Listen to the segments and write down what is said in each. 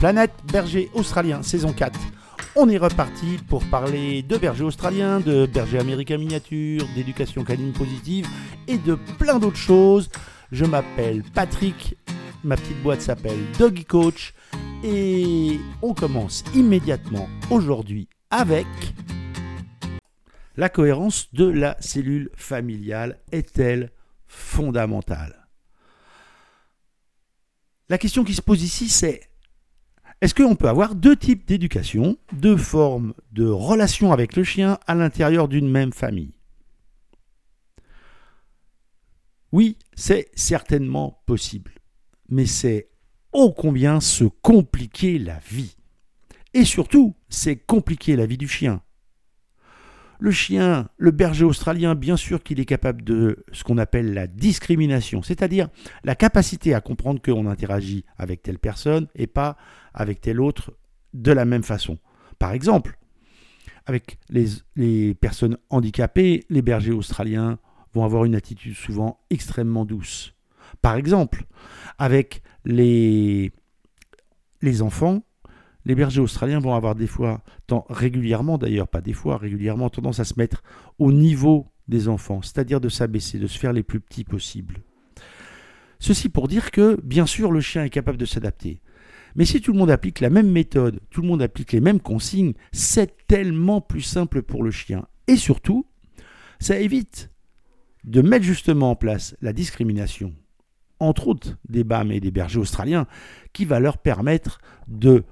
Planète Berger Australien, saison 4. On est reparti pour parler de berger australien, de berger américain miniature, d'éducation canine positive et de plein d'autres choses. Je m'appelle Patrick, ma petite boîte s'appelle Doggy Coach et on commence immédiatement aujourd'hui avec la cohérence de la cellule familiale est-elle fondamentale? La question qui se pose ici c'est est-ce qu'on peut avoir deux types d'éducation, deux formes de relation avec le chien à l'intérieur d'une même famille? Oui, c'est certainement possible, mais c'est ô combien se compliquer la vie. Et surtout, c'est compliquer la vie du chien. Le chien, le berger australien, bien sûr qu'il est capable de ce qu'on appelle la discrimination, c'est-à-dire la capacité à comprendre qu'on interagit avec telle personne et pas avec telle autre de la même façon. Par exemple, avec les, personnes handicapées, les bergers australiens vont avoir une attitude souvent extrêmement douce. Par exemple, avec les enfants, les bergers australiens vont avoir des fois, tant régulièrement d'ailleurs, pas des fois, régulièrement tendance à se mettre au niveau des enfants, c'est-à-dire de s'abaisser, de se faire les plus petits possibles. Ceci pour dire que, bien sûr, le chien est capable de s'adapter. Mais si tout le monde applique la même méthode, tout le monde applique les mêmes consignes, c'est tellement plus simple pour le chien. Et surtout, ça évite de mettre justement en place la discrimination, entre autres des BAM et des bergers australiens, qui va leur permettre de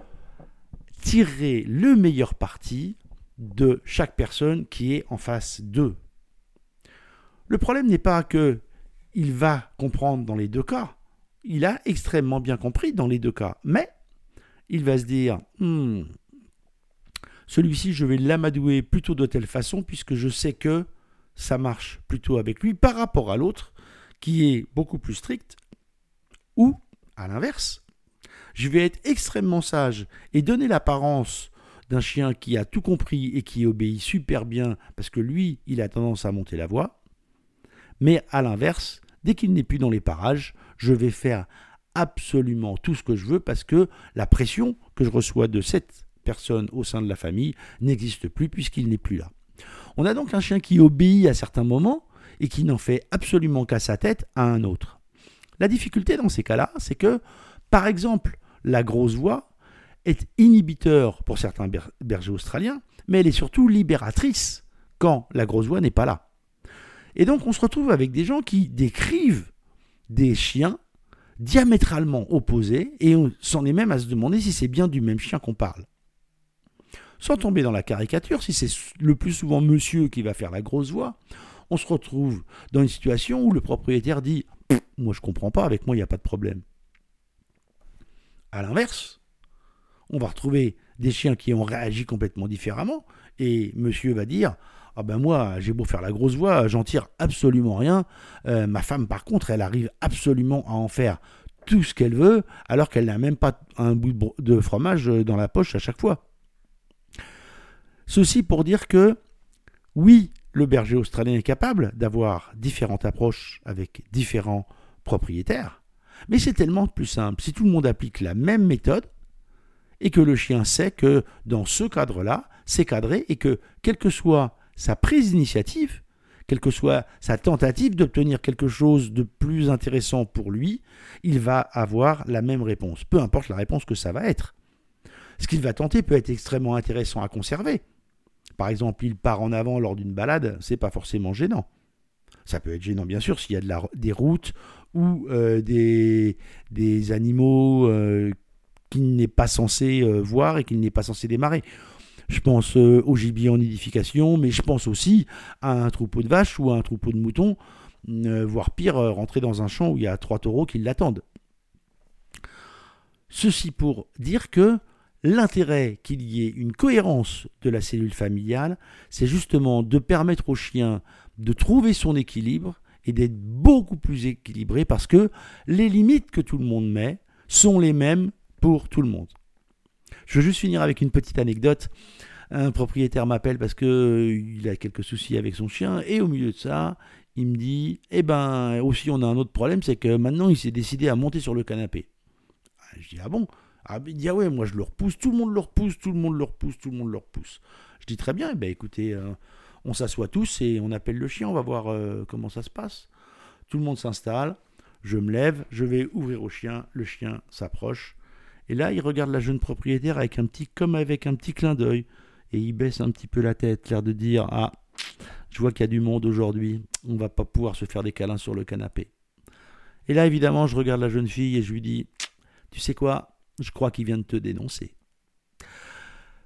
tirer le meilleur parti de chaque personne qui est en face d'eux. Le problème n'est pas que il va comprendre dans les deux cas. Il a extrêmement bien compris dans les deux cas. Mais il va se dire hmm, celui-ci, je vais l'amadouer plutôt de telle façon, puisque je sais que ça marche plutôt avec lui par rapport à l'autre, qui est beaucoup plus strict. Ou, à l'inverse, je vais être extrêmement sage et donner l'apparence d'un chien qui a tout compris et qui obéit super bien parce que lui, il a tendance à monter la voix. Mais à l'inverse, dès qu'il n'est plus dans les parages, je vais faire absolument tout ce que je veux parce que la pression que je reçois de cette personne au sein de la famille n'existe plus puisqu'il n'est plus là. On a donc un chien qui obéit à certains moments et qui n'en fait absolument qu'à sa tête à un autre. La difficulté dans ces cas-là, c'est que, par exemple, la grosse voix est inhibiteur pour certains bergers australiens, mais elle est surtout libératrice quand la grosse voix n'est pas là. Et donc on se retrouve avec des gens qui décrivent des chiens diamétralement opposés et on s'en est même à se demander si c'est bien du même chien qu'on parle. Sans tomber dans la caricature, si c'est le plus souvent monsieur qui va faire la grosse voix, on se retrouve dans une situation où le propriétaire dit Moi je comprends pas, avec moi il n'y a pas de problème. À l'inverse, on va retrouver des chiens qui ont réagi complètement différemment, et monsieur va dire Ah ben moi, j'ai beau faire la grosse voix, j'en tire absolument rien. Euh, ma femme, par contre, elle arrive absolument à en faire tout ce qu'elle veut, alors qu'elle n'a même pas un bout de fromage dans la poche à chaque fois. Ceci pour dire que, oui, le berger australien est capable d'avoir différentes approches avec différents propriétaires, mais c'est tellement plus simple. Si tout le monde applique la même méthode, et que le chien sait que dans ce cadre-là, c'est cadré, et que quelle que soit sa prise d'initiative, quelle que soit sa tentative d'obtenir quelque chose de plus intéressant pour lui, il va avoir la même réponse, peu importe la réponse que ça va être. Ce qu'il va tenter peut être extrêmement intéressant à conserver. Par exemple, il part en avant lors d'une balade, c'est pas forcément gênant. Ça peut être gênant, bien sûr, s'il y a de la, des routes ou euh, des, des, animaux euh, qu'il n'est pas censé euh, voir et qu'il n'est pas censé démarrer. Je pense au gibier en nidification, mais je pense aussi à un troupeau de vaches ou à un troupeau de moutons, voire pire, rentrer dans un champ où il y a trois taureaux qui l'attendent. Ceci pour dire que l'intérêt qu'il y ait une cohérence de la cellule familiale, c'est justement de permettre au chien de trouver son équilibre et d'être beaucoup plus équilibré parce que les limites que tout le monde met sont les mêmes pour tout le monde. Je veux juste finir avec une petite anecdote. Un propriétaire m'appelle parce qu'il euh, a quelques soucis avec son chien et au milieu de ça, il me dit "Eh ben aussi on a un autre problème, c'est que maintenant il s'est décidé à monter sur le canapé." Je dis "Ah bon? Ah, il dit, ah ouais, moi je le repousse, tout le monde le repousse, tout le monde le repousse, tout le monde le repousse. Je dis, très bien, eh ben, écoutez, euh, on s'assoit tous et on appelle le chien, on va voir euh, comment ça se passe. Tout le monde s'installe, je me lève, je vais ouvrir au chien, le chien s'approche. Et là, il regarde la jeune propriétaire avec un petit, comme avec un petit clin d'œil. Et il baisse un petit peu la tête, l'air de dire Ah, je vois qu'il y a du monde aujourd'hui, on va pas pouvoir se faire des câlins sur le canapé. Et là, évidemment, je regarde la jeune fille et je lui dis Tu sais quoi Je crois qu'il vient de te dénoncer.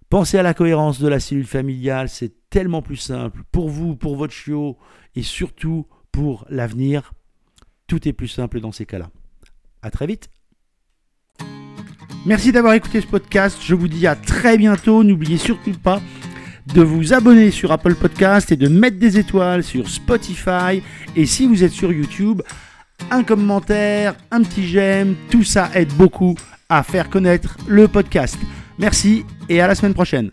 Pensez à la cohérence de la cellule familiale, c'est tellement plus simple pour vous, pour votre chiot et surtout pour l'avenir. Tout est plus simple dans ces cas-là. À très vite. Merci d'avoir écouté ce podcast. Je vous dis à très bientôt. N'oubliez surtout pas de vous abonner sur Apple Podcast et de mettre des étoiles sur Spotify. Et si vous êtes sur YouTube, un commentaire, un petit j'aime, tout ça aide beaucoup à faire connaître le podcast. Merci et à la semaine prochaine.